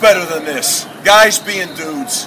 better than this? Guys being dudes.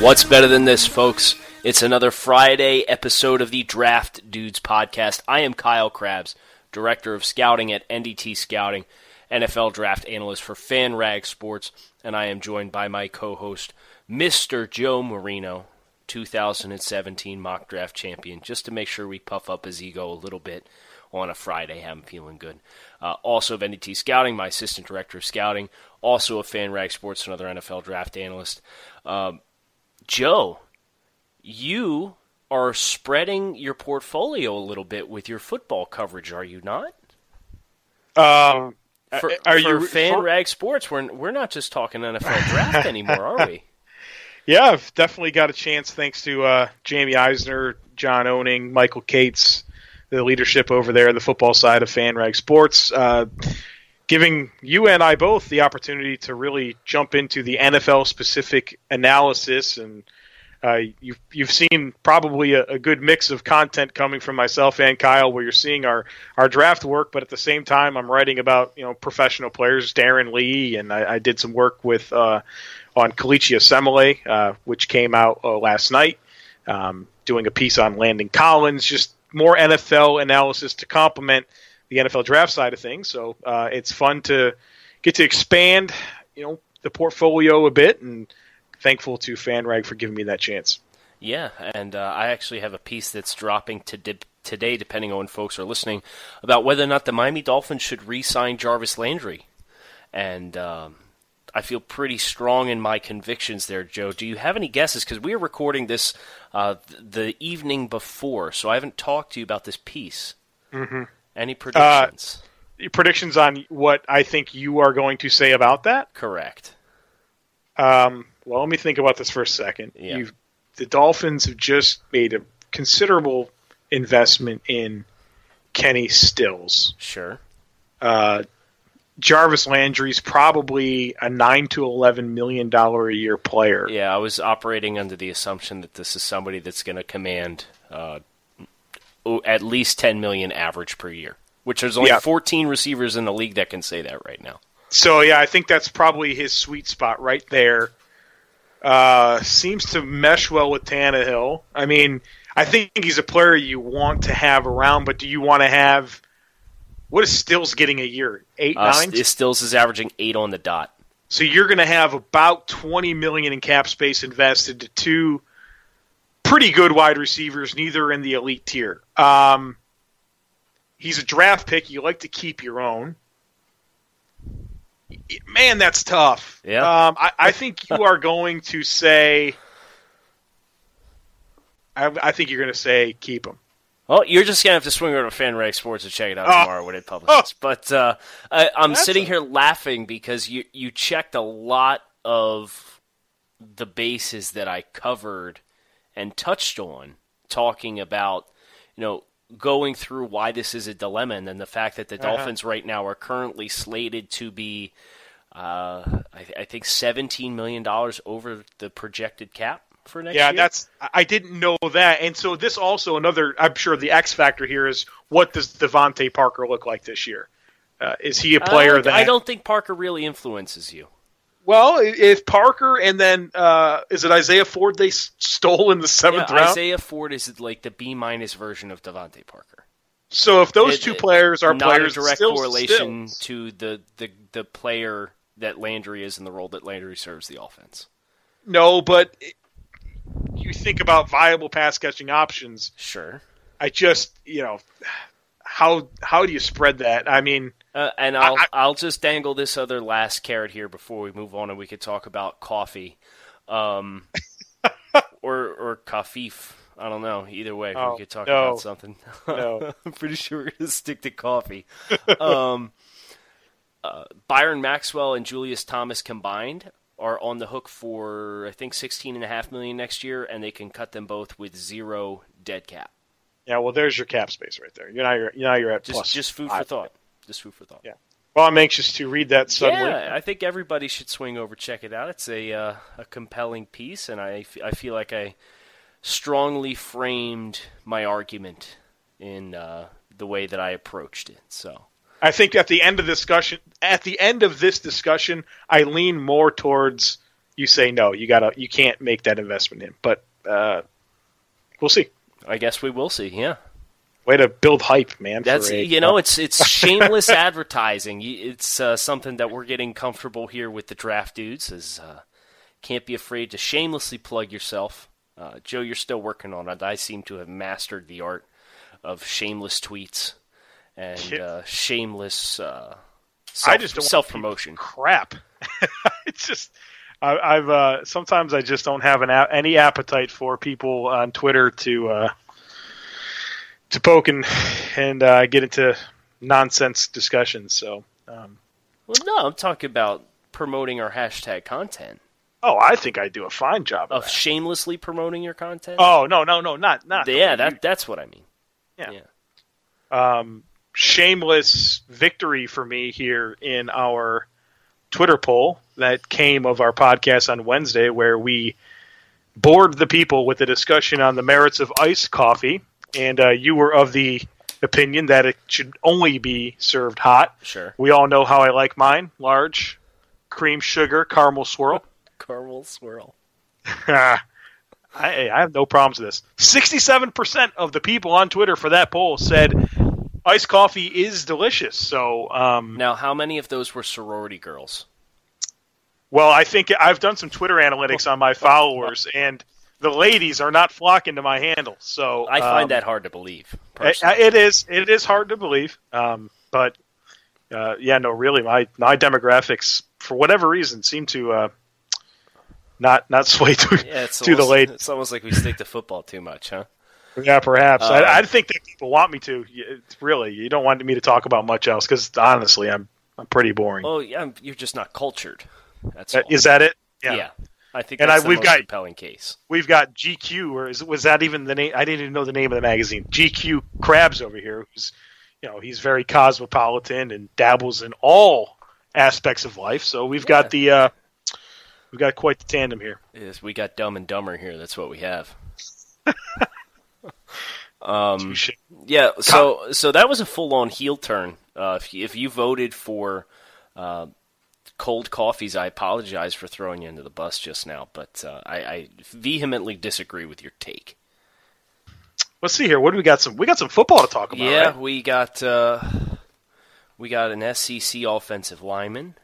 What's better than this, folks? It's another Friday episode of the Draft Dudes podcast. I am Kyle Crabbs, Director of Scouting at NDT Scouting, NFL Draft Analyst for Fan FanRag Sports, and I am joined by my co host, Mr. Joe Marino, 2017 mock draft champion, just to make sure we puff up his ego a little bit on a Friday, him feeling good. Uh, also of NDT Scouting, my Assistant Director of Scouting, also of FanRag Sports, another NFL Draft Analyst. Um, Joe, you are spreading your portfolio a little bit with your football coverage, are you not? Um, For, are for you fan for- rag sports? We're we're not just talking NFL draft anymore, are we? Yeah, I've definitely got a chance thanks to uh, Jamie Eisner, John Owning, Michael Cates, the leadership over there, the football side of fan rag Sports, uh, giving you and I both the opportunity to really jump into the NFL specific analysis and. Uh, you've you've seen probably a, a good mix of content coming from myself and Kyle, where you're seeing our, our draft work, but at the same time, I'm writing about you know professional players, Darron Lee, and I, I did some work with uh, on Kelechi Osemele, uh, which came out uh, last night. Um, doing a piece on Landon Collins, just more NFL analysis to complement the NFL draft side of things. So uh, it's fun to get to expand, you know, the portfolio a bit, and thankful to FanRag for giving me that chance. Yeah, and uh, I actually have a piece that's dropping to dip today, depending on when folks are listening, about whether or not the Miami Dolphins should re-sign Jarvis Landry, and um, I feel pretty strong in my convictions there, Joe. Do you have any guesses? Because we are recording this uh, th- the evening before, so I haven't talked to you about this piece. Mm-hmm. Any predictions? Predictions on what I think you are going to say about that? Correct. Um, well, let me think about this for a second. Yeah. You've, the Dolphins have just made a considerable investment in Kenny Stills. Sure. Uh, Jarvis Landry's probably a nine to eleven million dollar a year player. Yeah, I was operating under the assumption that this is somebody that's going to command uh, at least 10 million average per year, which there's only Yeah. 14 receivers in the league that can say that right now. So yeah, I think that's probably his sweet spot right there. Uh, seems to mesh well with Tannehill. I mean, I think he's a player you want to have around, but do you want to have? What is Stills getting a year? Eight, Uh, nine. St- Stills is averaging eight on the dot. So you're going to have about 20 million in cap space invested to two pretty good wide receivers, neither in the elite tier. Um, he's a draft pick. You like to keep your own. Man, that's tough. Yeah. Um, I, I think you are going to say. I, I think you're going to say keep him. Well, you're just gonna have to swing over to FanRag Sports and check it out Oh. tomorrow when it publishes. But uh, I, I'm That's sitting a- here laughing because you you checked a lot of the bases that I covered and touched on, talking about you know going through why this is a dilemma, and then the fact that the Uh-huh. Dolphins right now are currently slated to be, uh, I, I think, 17 million dollars over the projected cap for next yeah, year. Yeah, that's I- didn't know that, and so this also another. I'm sure the X factor here is what does DeVante Parker look like this year? Uh, is he a player I, that I don't think Parker really influences you. Well, if Parker and then uh, is it Isaiah Ford they stole in the seventh Yeah, round? Isaiah Ford is like the B minus version of DeVante Parker. so if those It- two it- players are not players, a direct still, correlation still. to the, the the player that Landry is in the role that Landry serves the offense. No, but it- you think about viable pass catching options. Sure. I just you know how how do you spread that? I mean, Uh, and I'll I- will just dangle this other last carrot here before we move on, and we could talk about coffee, um, or or kafif. I don't know. Either way, Oh, we could talk no. about something. No. I'm pretty sure we're gonna stick to coffee. um, uh, Byron Maxwell and Julius Thomas combined are on the hook for I think 16 and a half million next year, and they can cut them both with zero dead cap. yeah. Well, there's your cap space right there. You're now you're now you're at Just plus just food for thought. Just food for thought. Yeah. Well, I'm anxious to read that suddenly. Yeah, I think everybody should swing over check it out. It's a uh, a compelling piece, and I, f- I feel like I strongly framed my argument in uh, the way that I approached it. So I think at the end of discussion, at the end of this discussion, I lean more towards you say no, you gotta, you can't make that investment in. But uh, we'll see. I guess we will see. Yeah, Way to build hype, man. that's a- you know it's it's shameless advertising. It's uh, something that we're getting comfortable here with the draft dudes. Is uh, can't be afraid to shamelessly plug yourself. Uh, Joe, you're still working on it. I seem to have mastered the art of shameless tweets and uh, shameless uh, I self, just don't self promotion. crap. it's just. I, I've uh, sometimes I just don't have an a- any appetite for people on Twitter to uh, to poke and and uh, get into nonsense discussions. So, um, Well, no, I'm talking about promoting our hashtag content. oh, I think I do a fine job of Of shamelessly promoting your content. Oh no, no, no, not not. yeah, that that's what I mean. Yeah. yeah. um, shameless victory for me here in our Twitter poll that came of our podcast on Wednesday, where we bored the people with a discussion on the merits of iced coffee, and uh, you were of the opinion that it should only be served hot. Sure. We all know how I like mine: large, cream, sugar, caramel swirl. Caramel swirl. I, I have no problems with this. Sixty-seven percent of the people on Twitter for that poll said iced coffee is delicious. So, um, Now, how many of those were sorority girls? well, I think I've done some Twitter analytics on my followers, and the ladies are not flocking to my handle. So I find um, that hard to believe. it, it is it is hard to believe, um, but uh, yeah, no, really, my my demographics for whatever reason seem to uh, not not sway to yeah, it's to the almost, ladies. It's almost like we stick to football too much, huh? Yeah, perhaps. Uh, I, I think that people want me to. It's really, you don't want me to talk about much else because honestly, I'm I'm pretty boring. Oh, yeah, you're just not cultured. That's Uh. Is that it? yeah. I think And that's I- we've got- compelling case. We've got GQ, or is, was that even the name? I didn't even know the name of the magazine. GQ Crabbs over here, who's you know he's very cosmopolitan and dabbles in all aspects of life. So we've got the uh, we've got quite the tandem here. Yes, we got Dumb and Dumber here. That's what we have. Um, yeah, so so that was a full on heel turn. Uh, if, you, if you voted for uh, cold coffees, I apologize for throwing you into the bus just now, but uh, I, I, vehemently disagree with your take. Let's see here. What do we got? Some we got some football to talk about. Yeah, right? we got uh, we got an SEC offensive lineman,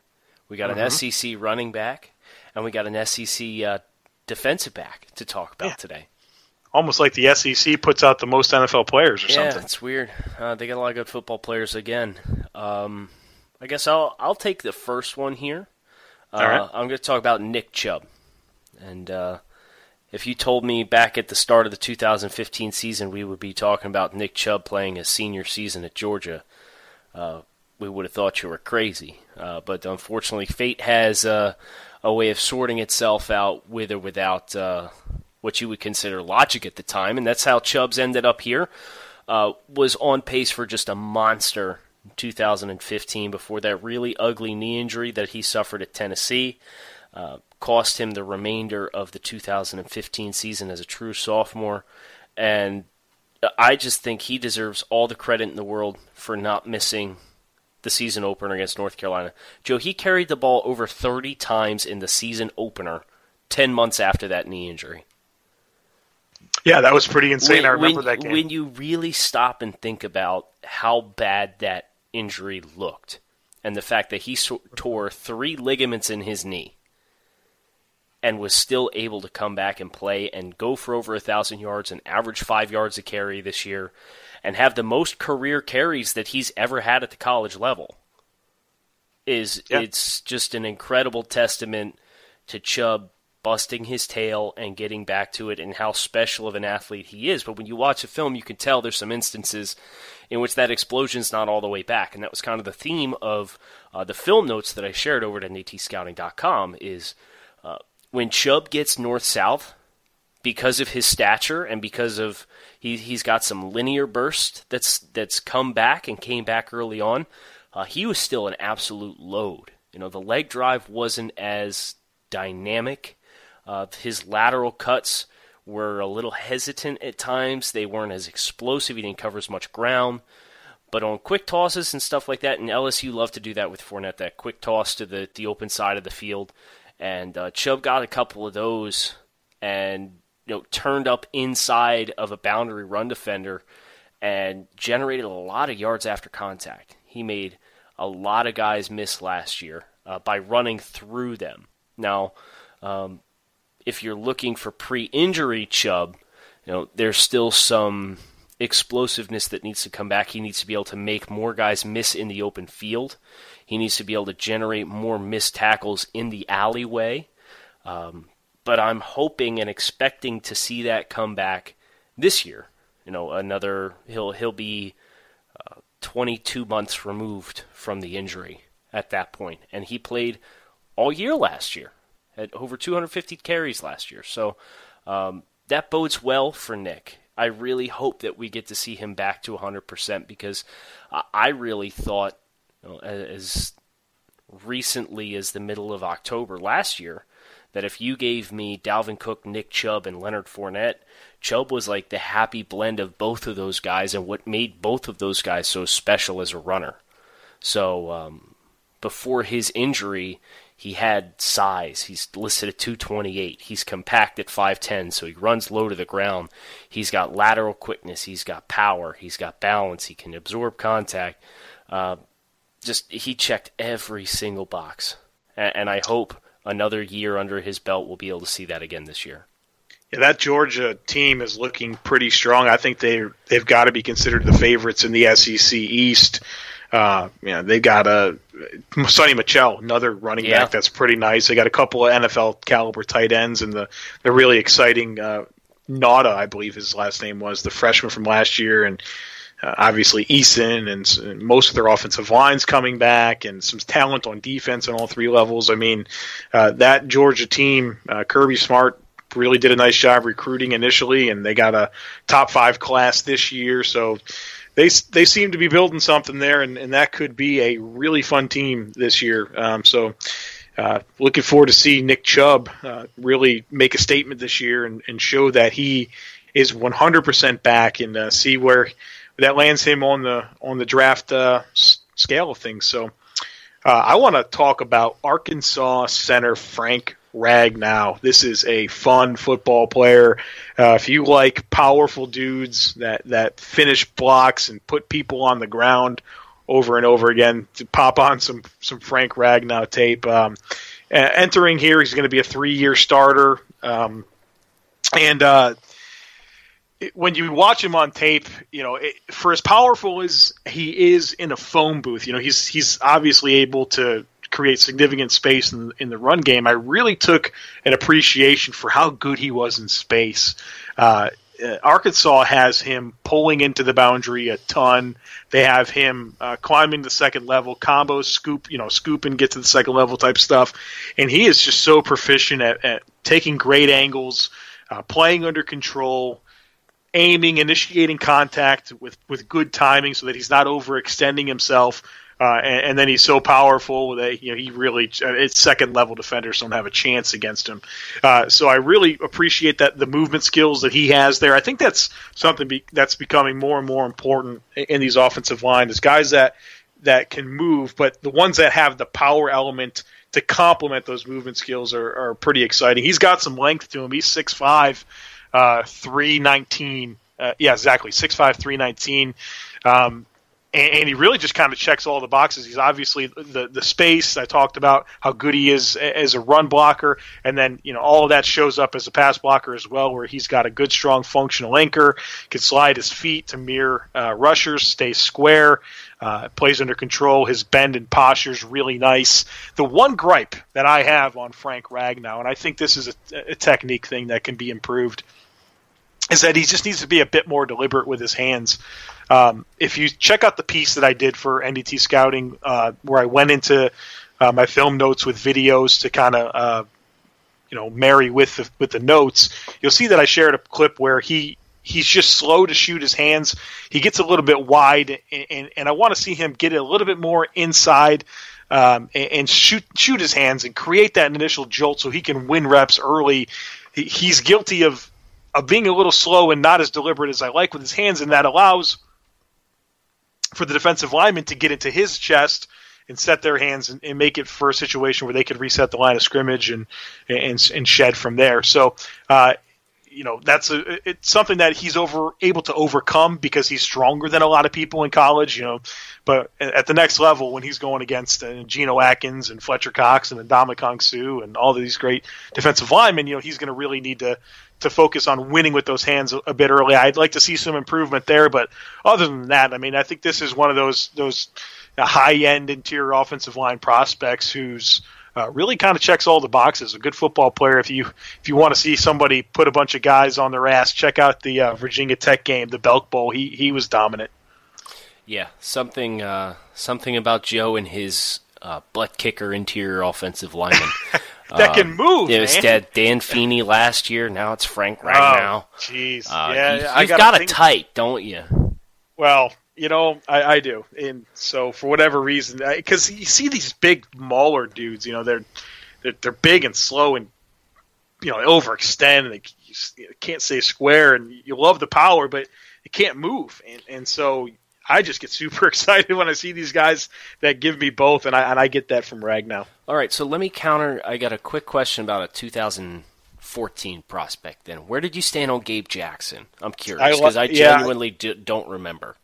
we got an mm-hmm. SEC running back, and we got an SEC uh, defensive back to talk about yeah. today almost like the SEC puts out the most NFL players or yeah, something. Yeah, it's weird. Uh, they got a lot of good football players again. Um, I guess I'll I'll take the first one here. Uh, right. I'm going to talk about Nick Chubb, and uh, if you told me back at the start of the 2015 season we would be talking about Nick Chubb playing his senior season at Georgia, uh, we would have thought you were crazy. Uh, but unfortunately, fate has uh, a way of sorting itself out with or without what you would consider logic at the time, and that's how Chubbs ended up here. Uh, was on pace for just a monster 2015 before that really ugly knee injury that he suffered at Tennessee. Uh, cost him the remainder of the 2015 season as a true sophomore. And I just think he deserves all the credit in the world for not missing the season opener against North Carolina. Joe, he carried the ball over 30 times in the season opener 10 months after that knee injury. Yeah, that was pretty insane. When, I remember when, that game. When you really stop and think about how bad that injury looked, and the fact that he so- tore three ligaments in his knee, and was still able to come back and play and go for over a thousand yards and average five yards a carry this year, and have the most career carries that he's ever had at the college level, is yeah. it's just an incredible testament to Chubb busting his tail and getting back to it and how special of an athlete he is. But when you watch a film, you can tell there's some instances in which that explosion's not all the way back. And that was kind of the theme of uh, the film notes that I shared over at ndtscouting.com is uh, when Chubb gets north-south, because of his stature and because of he, he's got some linear burst that's that's come back and came back early on, uh, he was still an absolute load. You know, the leg drive wasn't as dynamic uh, his lateral cuts were a little hesitant at times. They weren't as explosive. He didn't cover as much ground. But on quick tosses and stuff like that, and LSU love to do that with Fournette, that quick toss to the, the open side of the field. And uh, Chubb got a couple of those and you know turned up inside of a boundary run defender and generated a lot of yards after contact. He made a lot of guys miss last year uh, by running through them. Now, um, if you're looking for pre-injury Chubb, you know, there's still some explosiveness that needs to come back. He needs to be able to make more guys miss in the open field. He needs to be able to generate more missed tackles in the alleyway. Um, but I'm hoping and expecting to see that come back this year. You know, another he'll he'll be uh, 22 months removed from the injury at that point, and he played all year last year had over 250 carries last year. So um, that bodes well for Nick. I really hope that we get to see him back to 100% because I really thought, you know, as recently as the middle of October last year, that if you gave me Dalvin Cook, Nick Chubb, and Leonard Fournette, Chubb was like the happy blend of both of those guys and what made both of those guys so special as a runner. So um, before his injury, he had size. He's listed at 228. He's compact at 5'10, so he runs low to the ground. He's got lateral quickness. He's got power. He's got balance. He can absorb contact. Uh, just he checked every single box, and, and I hope another year under his belt we'll be able to see that again this year. Yeah, that Georgia team is looking pretty strong. I think they they've got to be considered the favorites in the SEC East. Uh, you know, they got a Sony Michel, another running yeah. back that's pretty nice. They got a couple of NFL caliber tight ends, and the the really exciting uh, Nauta, I believe his last name was, the freshman from last year, and uh, obviously Eason and, and, most of their offensive lines coming back, and some talent on defense on all three levels. I mean, uh, that Georgia team, uh, Kirby Smart really did a nice job recruiting initially, and they got a top five class this year, so they they seem to be building something there, and, and that could be a really fun team this year. Um, so. Uh, looking forward to see Nick Chubb uh, really make a statement this year and, and show that he is 100% back and uh, see where that lands him on the on the draft uh, scale of things. So uh, I want to talk about Arkansas center Frank Ragnow. This is a fun football player. Uh, if you like powerful dudes that that finish blocks and put people on the ground over and over again, to pop on some some Frank Ragnow tape. Um, entering here, he's going to be a three year starter. Um, and uh, when you watch him on tape, you know, it, for as powerful as he is in a phone booth, you know, he's he's obviously able to create significant space in, in the run game. I really took an appreciation for how good he was in space. Uh, uh, Arkansas has him pulling into the boundary a ton. They have him uh, climbing the second level, combo scoop, you know, scoop and get to the second level type stuff. And he is just so proficient at, at taking great angles, uh, playing under control, aiming, initiating contact with, with good timing so that he's not overextending himself. Uh, and, and then he's so powerful that you know he really it's second level defenders don't have a chance against him. Uh, so I really appreciate that the movement skills that he has there. I think that's something be, that's becoming more and more important in, in these offensive line is guys that that can move, but the ones that have the power element to complement those movement skills are, are pretty exciting. He's got some length to him. He's 6'5", uh, 319. Uh, yeah, exactly. 6'5", 319. Um, and, and he really just kind of checks all the boxes. He's obviously the the space I talked about how good he is as a run blocker, and then you know all of that shows up as a pass blocker as well, where he's got a good, strong, functional anchor, can slide his feet to mirror uh, rushers, stays square, uh, plays under control. His bend and posture is really nice. The one gripe that I have on Frank Ragnow, and I think this is a, a technique thing that can be improved is that he just needs to be a bit more deliberate with his hands. Um, if you check out the piece that I did for NDT Scouting, uh, where I went into uh, my film notes with videos to kind of uh, you know marry with the, with the notes, you'll see that I shared a clip where he he's just slow to shoot his hands. He gets a little bit wide, and, and, and I want to see him get a little bit more inside. Um, and, and shoot shoot his hands and create that initial jolt so he can win reps early. He, he's guilty of of being a little slow and not as deliberate as I like with his hands, and that allows for the defensive lineman to get into his chest and set their hands and, and make it for a situation where they could reset the line of scrimmage and and, and shed from there. So. Uh, you know that's a, it's something that he's over able to overcome because he's stronger than a lot of people in college. You know, but at the next level when he's going against uh, Geno Atkins and Fletcher Cox and Ndamukong Suh and all these great defensive linemen, you know he's going to really need to to focus on winning with those hands a, bit early. I'd like to see some improvement there, but other than that, I mean, I think this is one of those those high end interior offensive line prospects who's uh, really kind of checks all the boxes. A good football player. If you if you want to see somebody put a bunch of guys on their ass, check out the uh, Virginia Tech game, the Belk Bowl. He he was dominant. Yeah, something uh, something about Joe and his uh, butt kicker interior offensive lineman. that can move. It was man. Dan, Feeney last year. Now it's Frank Ragnow. Oh, jeez. Uh, yeah, you, gotta got a think- type, don't you? Well, you know, I, I do, and so for whatever reason, because you see these big mauler dudes, you know, they're they're, they're big and slow and you know overextend and they can't stay square, and you love the power, but it can't move, and and so I just get super excited when I see these guys that give me both, and I and I get that from Ragnow. All right, so let me counter. I got a quick question about a 2014 prospect. Then, where did you stand on Gabe Jackson? I'm curious because I, yeah. genuinely d- don't remember.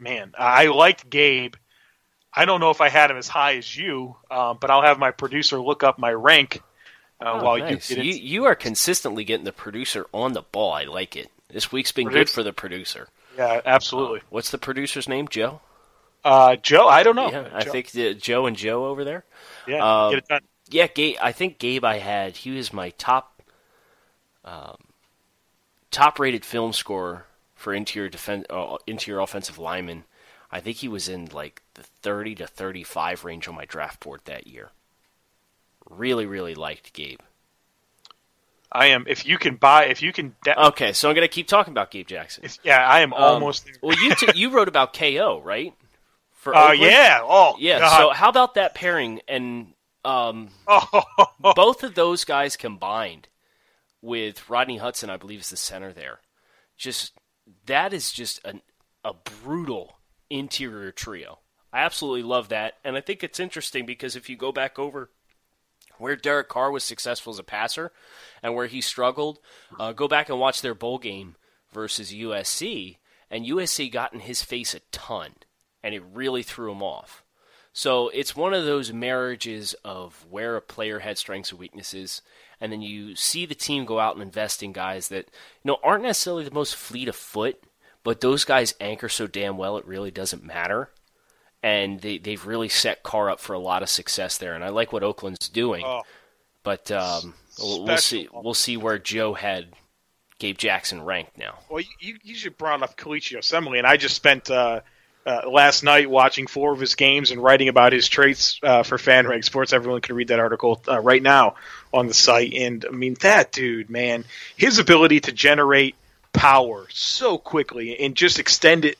Man, I liked Gabe. I don't know if I had him as high as you, um, but I'll have my producer look up my rank uh, Oh, while nice. you you you are consistently getting the producer on the ball. I like it. This week's been good for the producer. Yeah, absolutely. What's the producer's name? Joe. Uh, Joe, I don't know. yeah, I Joe- think the, Joe and Joe over there. Yeah, um, get it done. Yeah, Gabe. I think Gabe. I had. He was my top, um, top rated film scorer for interior defense, uh, interior offensive lineman. I think he was in like the thirty to thirty five range on my draft board that year. Really, really liked Gabe. I am. If you can buy, if you can, de- Okay, so I'm gonna keep talking about Gabe Jackson. if- yeah, I am Um, almost. well, you t- you wrote about KO, right? For uh, Oakland? yeah. Oh, yeah. God. So how about that pairing and um, oh, both of those guys combined with Rodney Hudson, I believe, is the center there. Just that is just an, a brutal interior trio. I absolutely love that, and I think it's interesting because if you go back over where Derek Carr was successful as a passer and where he struggled, uh, go back and watch their bowl game versus USC, and USC got in his face a ton, and it really threw him off. So it's one of those marriages of where a player had strengths and weaknesses, and then you see the team go out and invest in guys that you know aren't necessarily the most fleet of foot, but those guys anchor so damn well it really doesn't matter. And they, they've really set Carr up for a lot of success there, and I like what Oakland's doing. Oh. But um, we'll, see. We'll see where Joe had Gabe Jackson ranked now. Well, you, you should brought up Kelechi Osemele, and I just spent uh, uh, last night watching four of his games and writing about his traits uh, for FanRag Sports. Everyone can read that article uh, right now on the site. And I mean, that dude, man, his ability to generate power so quickly and just extend it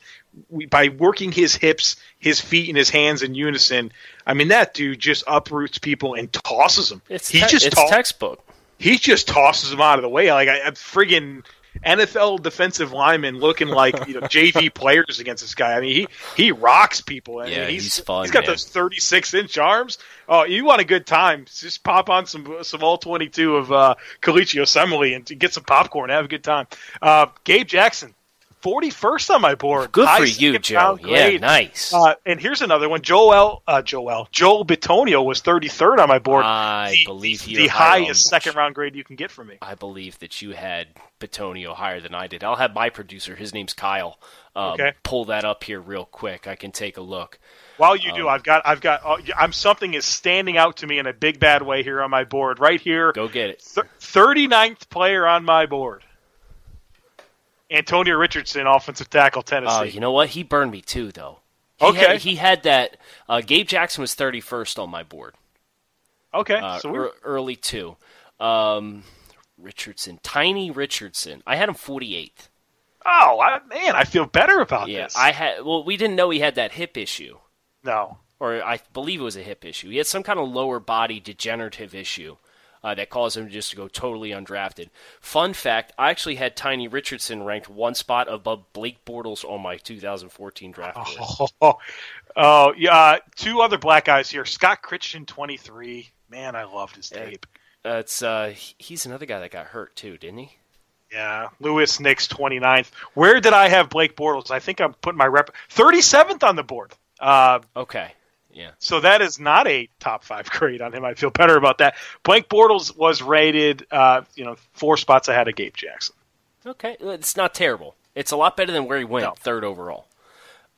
by working his hips, his feet, and his hands in unison. I mean, that dude just uproots people and tosses them. It's he te- just it's to- textbook. he just tosses them out of the way like a, a friggin' NFL defensive lineman looking like you know JV players against this guy. I mean, he he rocks people. I mean, Yeah, he's, he's fun, He's got man. those 36 inch arms. Oh, you want a good time? Just pop on some some all 22 of uh, Kelechi Osemele and get some popcorn. Have a good time. Uh, Gabe Jackson. 41st on my board. Good for you, Joe. Yeah, nice. Uh, and here's another one. Joel, uh, Joel, Joel Bitonio was 33rd on my board. I the, believe the you're higher on- highest second round grade you can get from me. I believe that you had Bitonio higher than I did. I'll have my producer, his name's Kyle, um, Okay. pull that up here real quick. I can take a look. While you Um, do, I've got, I've got, oh, I'm something is standing out to me in a big bad way here on my board. Right here, Go get it. th- 39th player on my board. Antonio Richardson, offensive tackle, Tennessee. Uh, you know what? He burned me too, though. He Okay. Had, he had that. Uh, Gabe Jackson was 31st on my board. okay, Uh, so we ear- early two. Um, Richardson, Tiny Richardson. I had him 48th. oh I, man, I feel better about Yeah, this. I had. Well, we didn't know he had that hip issue. no, or I believe it was a hip issue. He had some kind of lower body degenerative issue uh, that caused him just to go totally undrafted. Fun fact: I actually had Tiny Richardson ranked one spot above Blake Bortles on my 2014 draft list. oh, oh yeah, two other black guys here. Scott Crichton, 23. Man, I loved his tape. It's uh, he's another guy that got hurt too, didn't he? Yeah, Louis Nix 29th. Where did I have Blake Bortles? I think I'm putting my rep 37th on the board. Uh, Okay, yeah. so that is not a top five grade on him. I feel better about that. Blake Bortles was rated, uh, you know, four spots ahead of Gabe Jackson. Okay, it's not terrible. It's a lot better than where he went, No. third overall.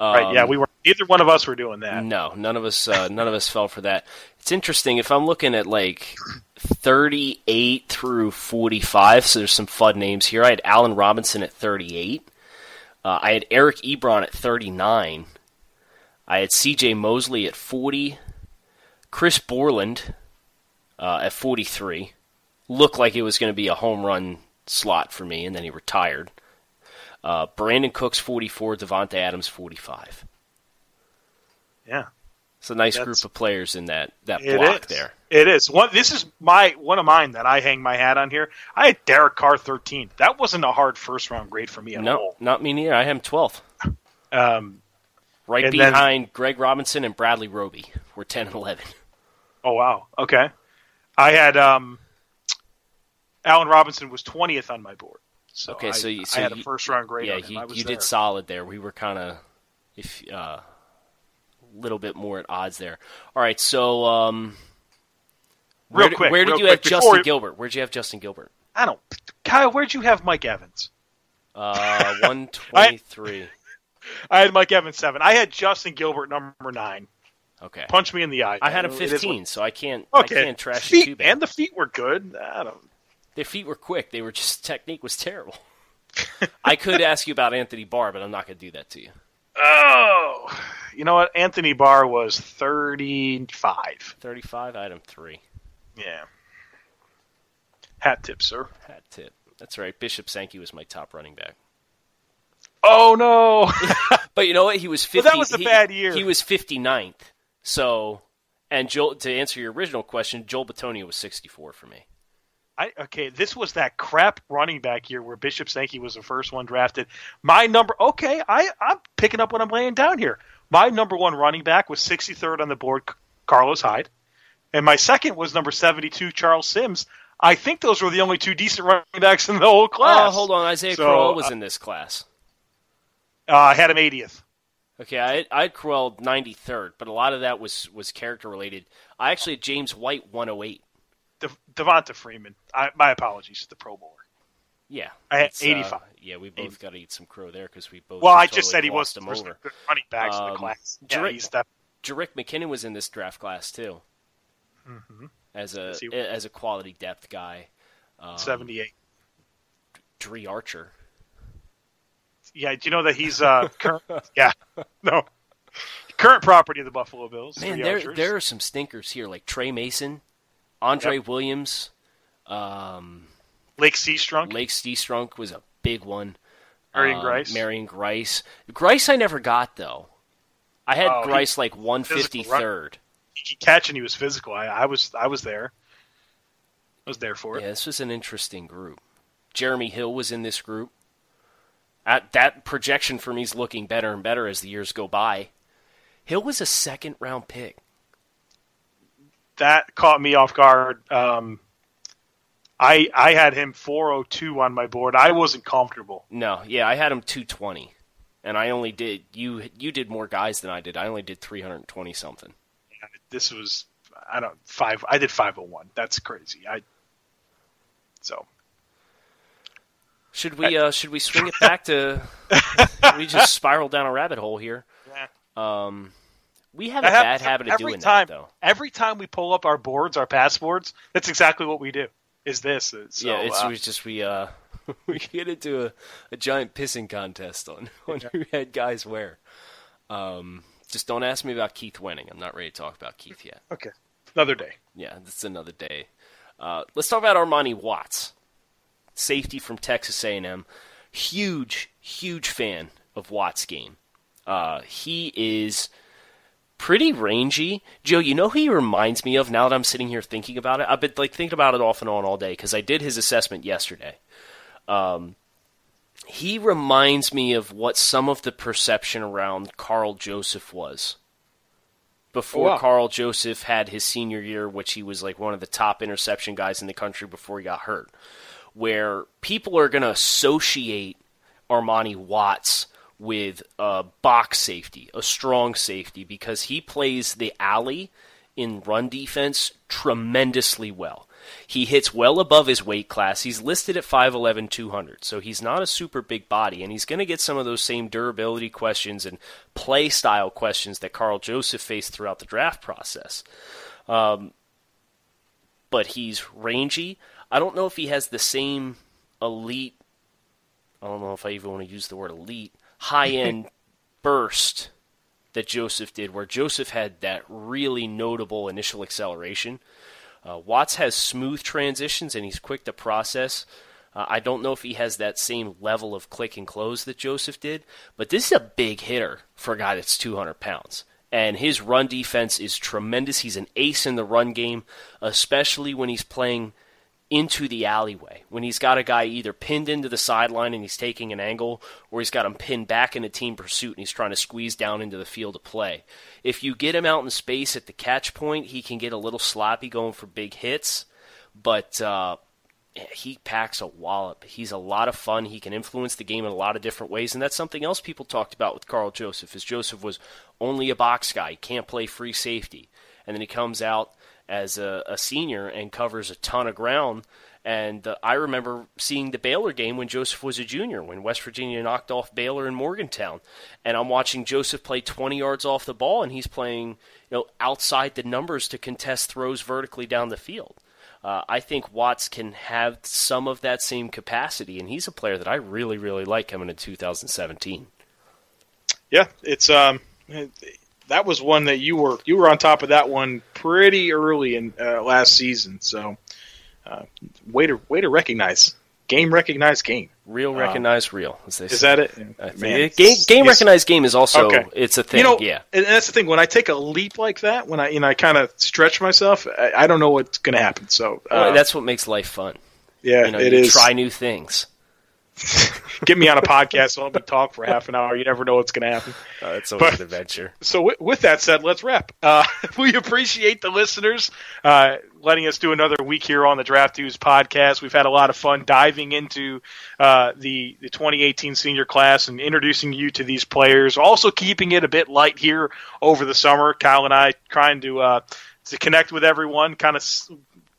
right? Yeah, Um, we were neither one of us were doing that. No, none of us. Uh, none of us fell for that. It's interesting if I'm looking at like 38 through 45. So there's some fun names here. I had Allen Robinson at 38. Uh, I had Eric Ebron at 39. I had C.J. Mosley at 40. Chris Borland uh, at 43. Looked like it was going to be a home run slot for me, and then he retired. Uh, Brandin Cooks 44. Davante Adams 45. Yeah, It's a nice That's- group of players in that that block is. there. It is. One. This is my one of mine that I hang my hat on here. I had Derek Carr 13. That wasn't a hard first round grade for me at all. No, all. not me neither. I him 12th. Um, Right And then- behind Greg Robinson and Bradley Roby. We're 10 and 11. oh wow. Okay. I had um, Allen Robinson was 20th on my board. So Okay, I, so you- so I had a first round grade. yeah, you, you did solid there. We were kind of if uh, a little bit more at odds there. All right, so um, Real where, quick, where did real you quick, have Justin Gilbert? Where'd you have Justin Gilbert? I don't. Kyle, where'd you have Mike Evans? Uh, 123. I had Mike Evans seven. I had Justin Gilbert number nine. Okay. Punch me in the eye. I had him 15, so I can't Okay. I can't trash feet, too bad. And the feet were good. I don't. Their feet were quick. They were just technique was terrible. I could ask you about Anthony Barr, but I'm not going to do that to you. Oh, you know what? Anthony Barr was thirty-five. 35, item three. Yeah. Hat tip, sir. Hat tip. That's right. Bishop Sankey was my top running back. Oh no. But you know what? He was 50. Well, that was a he- bad year. He was 59th. So, and Joel, to answer your original question, Joel Bitonio was 64 for me. I okay, this was that crap running back year where Bishop Sankey was the first one drafted. My number okay, I I'm picking up what I'm laying down here. My number one running back was 63rd on the board, Carlos Hyde, and my second was number 72, Charles Sims. I think those were the only two decent running backs in the whole class. Oh, hold on, Isaiah So, Crowell was uh, in this class. Uh, I had him 80th. Okay, I I had Crowell 93rd, but a lot of that was was character related. I actually had James White 108. De- Devonta Freeman. I, my apologies, the Pro Bowler. Yeah, I had uh, 85. yeah, we both got to eat some crow there because we both. Well, I totally just said he was the over. good running backs in the Um, class. Yeah, he's def- McKinnon was in this draft class too, Mhm. as a as a quality depth guy. Um, 78. Dri Archer. Yeah, do you know that he's uh current? yeah, no, current property of the Buffalo Bills. Man, there Archers. there are some stinkers here, like Tre Mason, Andre Williams, um, Lake Seastrunk. Lake Seastrunk was a big one. Marion Um, Grice. Marion Grice. Grice I never got though. I had Oh, Grice like one fifty third. He could catch and he was physical. I, I was I was there. I was there for it. Yeah, this was an interesting group. Jeremy Hill was in this group. At that projection for me is looking better and better as the years go by. Hill was a second round pick. That caught me off guard. Um, I I had him 402 on my board. I wasn't comfortable. No, yeah, I had him 220, and I only did you you did more guys than I did. I only did 320 something. This was I don't five. I did 501. That's crazy. I so Should we uh, should we swing it back to? we just spiral down a rabbit hole here. Um, we have a have- bad habit of doing time, that, though. Every time we pull up our boards, our passports, that's exactly what we do. Is this? So, yeah, it's, uh, it's just we uh we get into a, a giant pissing contest on on who had guys where. Um, just don't ask me about Keith Wenning. I'm not ready to talk about Keith yet. okay. Another day. Yeah, that's another day. Uh, let's talk about Armani Watts, safety from Texas A&M. Huge, huge fan of Watts' game. Uh, he is pretty rangy. Joe, you know who he reminds me of now that I'm sitting here thinking about it? I've been like thinking about it off and on all day because I did his assessment yesterday. Um, he reminds me of what some of the perception around Karl Joseph was before Oh, wow. Karl Joseph had his senior year, which he was like one of the top interception guys in the country before he got hurt, where people are going to associate Armani Watts with a box safety, a strong safety, because he plays the alley in run defense tremendously well. He hits well above his weight class. He's listed at 5'11, 200, so he's not a super big body, and he's going to get some of those same durability questions and play style questions that Karl Joseph faced throughout the draft process. Um, but he's rangy. I don't know if he has the same elite, I don't know if I even want to use the word elite, high end burst that Joseph did, where Joseph had that really notable initial acceleration. Uh, Watts has smooth transitions and he's quick to process. Uh, I don't know if he has that same level of click and close that Joseph did, but this is a big hitter for a guy that's 200 pounds. And his run defense is tremendous. He's an ace in the run game, especially when he's playing into the alleyway. When he's got a guy either pinned into the sideline and he's taking an angle, or he's got him pinned back in a team pursuit and he's trying to squeeze down into the field to play. If you get him out in space at the catch point, he can get a little sloppy going for big hits, but uh, he packs a wallop. He's a lot of fun. He can influence the game in a lot of different ways, and that's something else people talked about with Karl Joseph. Is Joseph was only a box guy, he can't play free safety, and then he comes out as a, a senior and covers a ton of ground. And uh, I remember seeing the Baylor game when Joseph was a junior, when West Virginia knocked off Baylor in Morgantown, and I'm watching Joseph play 20 yards off the ball, and he's playing you know outside the numbers to contest throws vertically down the field. Uh, I think Watts can have some of that same capacity, and he's a player that I really, really like coming in 2017. Yeah, it's um, that was one that you were you were on top of that one pretty early in uh, last season. So, uh, way to way to recognize game, recognize game. Real Um, recognize real. As they Is say. that it? I think Man, game game yes. recognize game is also Okay. it's a thing. You know, yeah. and that's the thing. When I take a leap like that, when I you know I kind of stretch myself, I, I don't know what's going to happen. So uh, Well, that's what makes life fun. Yeah, you know, it you is. try new things. Get me on a podcast and let me talk for half an hour. You never know what's going to happen. Uh, it's always But- an adventure. So with, with that said, let's wrap. Uh, we appreciate the listeners uh, letting us do another week here on the Draft Dudes podcast. We've had a lot of fun diving into uh, the the 2018 senior class and introducing you to these players. Also keeping it a bit light here over the summer. Kyle and I trying to uh, to connect with everyone, kind of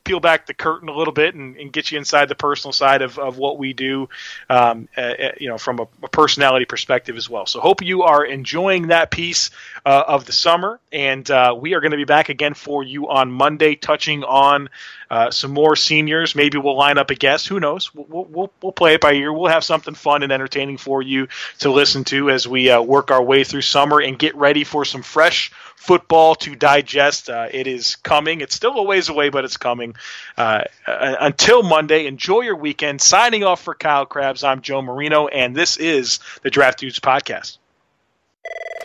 peel back the curtain a little bit and, and get you inside the personal side of, of what we do, um, uh, you know, from a, a personality perspective as well. So hope you are enjoying that piece uh, of the summer, and uh, we are going to be back again for you on Monday, touching on uh, some more seniors. Maybe we'll line up a guest. Who knows? We'll, we'll, we'll, play it by ear. We'll have something fun and entertaining for you to listen to as we uh, work our way through summer and get ready for some fresh football to digest. Uh, it is coming. It's still a ways away, but it's coming. Uh, uh, until Monday, enjoy your weekend. Signing off for Kyle Crabbs, I'm Joe Marino, and this is the Draft Dudes Podcast.